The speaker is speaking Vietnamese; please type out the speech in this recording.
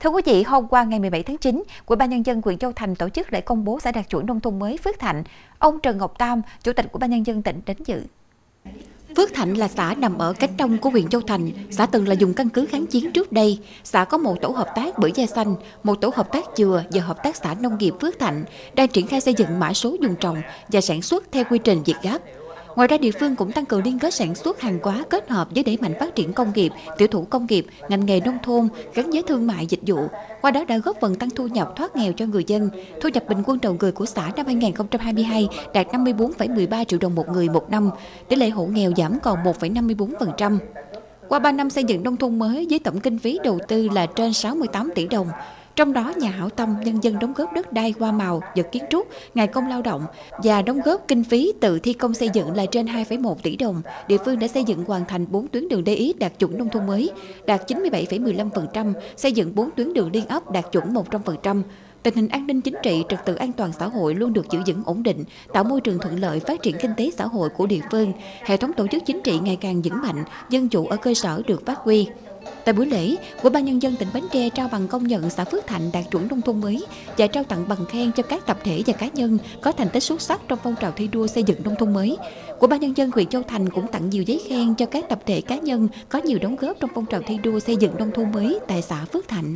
Thưa quý vị, hôm qua ngày 17 tháng 9, Ủy ban nhân dân huyện Châu Thành tổ chức lễ công bố xã đạt chuẩn nông thôn mới Phước Thạnh. Ông Trần Ngọc Tam, Chủ tịch Ủy ban nhân dân tỉnh đến dự. Phước Thạnh là xã nằm ở cánh đông của huyện Châu Thành. Xã từng là dùng căn cứ kháng chiến trước đây. Xã có một tổ hợp tác bưởi da xanh, một tổ hợp tác dừa và hợp tác xã nông nghiệp Phước Thạnh đang triển khai xây dựng mã số dùng trồng và sản xuất theo quy trình Việt Gáp. Ngoài ra, địa phương cũng tăng cường liên kết sản xuất hàng hóa kết hợp với đẩy mạnh phát triển công nghiệp, tiểu thủ công nghiệp, ngành nghề nông thôn gắn với thương mại dịch vụ. Qua đó đã góp phần tăng thu nhập thoát nghèo cho người dân. Thu nhập bình quân đầu người của xã năm 2022 đạt 54,13 triệu đồng một người một năm, tỷ lệ hộ nghèo giảm còn 1,54%. Qua 3 năm xây dựng nông thôn mới với tổng kinh phí đầu tư là trên 68 tỷ đồng, trong đó nhà hảo tâm nhân dân đóng góp đất đai hoa màu, vật kiến trúc, ngày công lao động và đóng góp kinh phí tự thi công xây dựng là trên 2,1 tỷ đồng. Địa phương đã xây dựng hoàn thành 4 tuyến đường đê ý đạt chuẩn nông thôn mới, đạt 97,15%, xây dựng 4 tuyến đường liên ấp đạt chuẩn 100%. Tình hình an ninh chính trị, trật tự an toàn xã hội luôn được giữ vững ổn định, tạo môi trường thuận lợi phát triển kinh tế xã hội của địa phương. Hệ thống tổ chức chính trị ngày càng vững mạnh, dân chủ ở cơ sở được phát huy. Tại buổi lễ, Ủy ban nhân dân tỉnh Bến Tre trao bằng công nhận xã Phước Thạnh đạt chuẩn nông thôn mới và trao tặng bằng khen cho các tập thể và cá nhân có thành tích xuất sắc trong phong trào thi đua xây dựng nông thôn mới. Ủy ban nhân dân huyện Châu Thành cũng tặng nhiều giấy khen cho các tập thể cá nhân có nhiều đóng góp trong phong trào thi đua xây dựng nông thôn mới tại xã Phước Thạnh.